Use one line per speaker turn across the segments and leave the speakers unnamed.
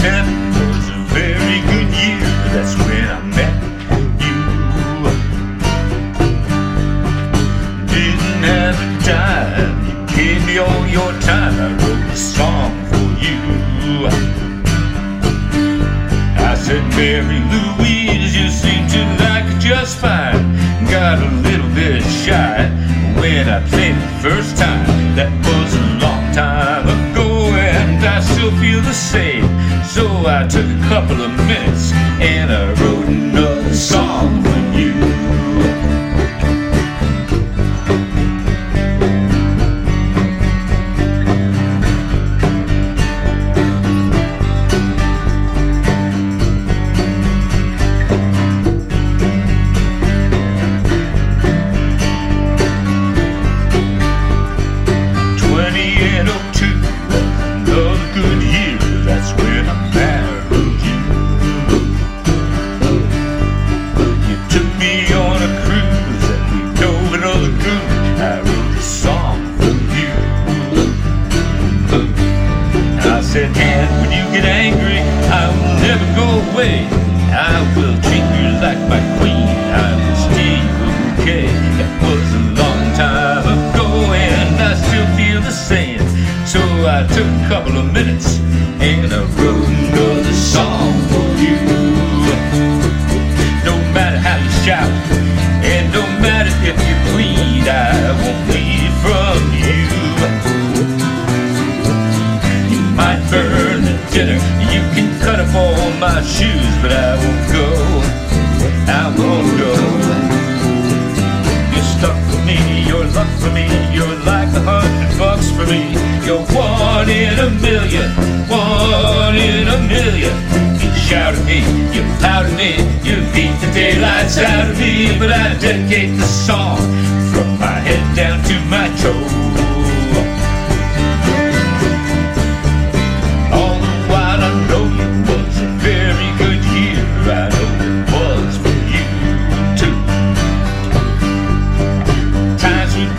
Was a very good year. That's when I met you. Didn't have. You gave me all your time. I wrote a song for you. I said, Mary Louise, you seem to like it just fine. Got a little bit shy when I played the first time. That was a long time ago, and I still feel the same. So I took a couple of minutes and I wrote another song said, and when you get angry, I will never go away. I will treat you like my queen. I will stay okay. That was a long time ago, and I still feel the same. So I took a couple of minutes and I wrote another song dinner, you can cut up all my shoes, but I won't go. I won't go. You're stuck for me, you're luck for me, you're like a hundred bucks for me. You're one in a million, one in a million. You shout at me, you pout at me, you beat the daylights out of me, but I dedicate the song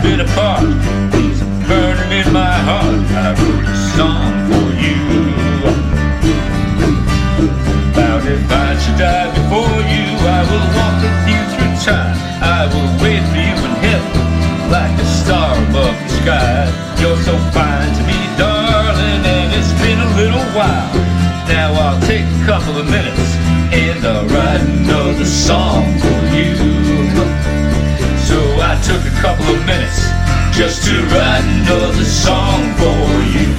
Been apart, are burning in my heart. I wrote a song for you. About if I should die before you, I will walk with you through time. I will wait for you in heaven like a star above the sky. You're so fine to me, darling, and it's been a little while. Now I'll take a couple of minutes and I'll write another song for you. Couple of minutes just to write another song for you.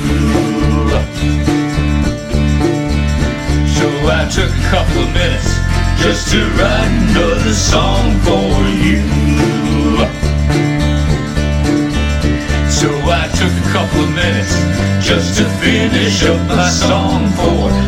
So I took a couple of minutes just to write another song for you. So I took a couple of minutes just to finish up my song for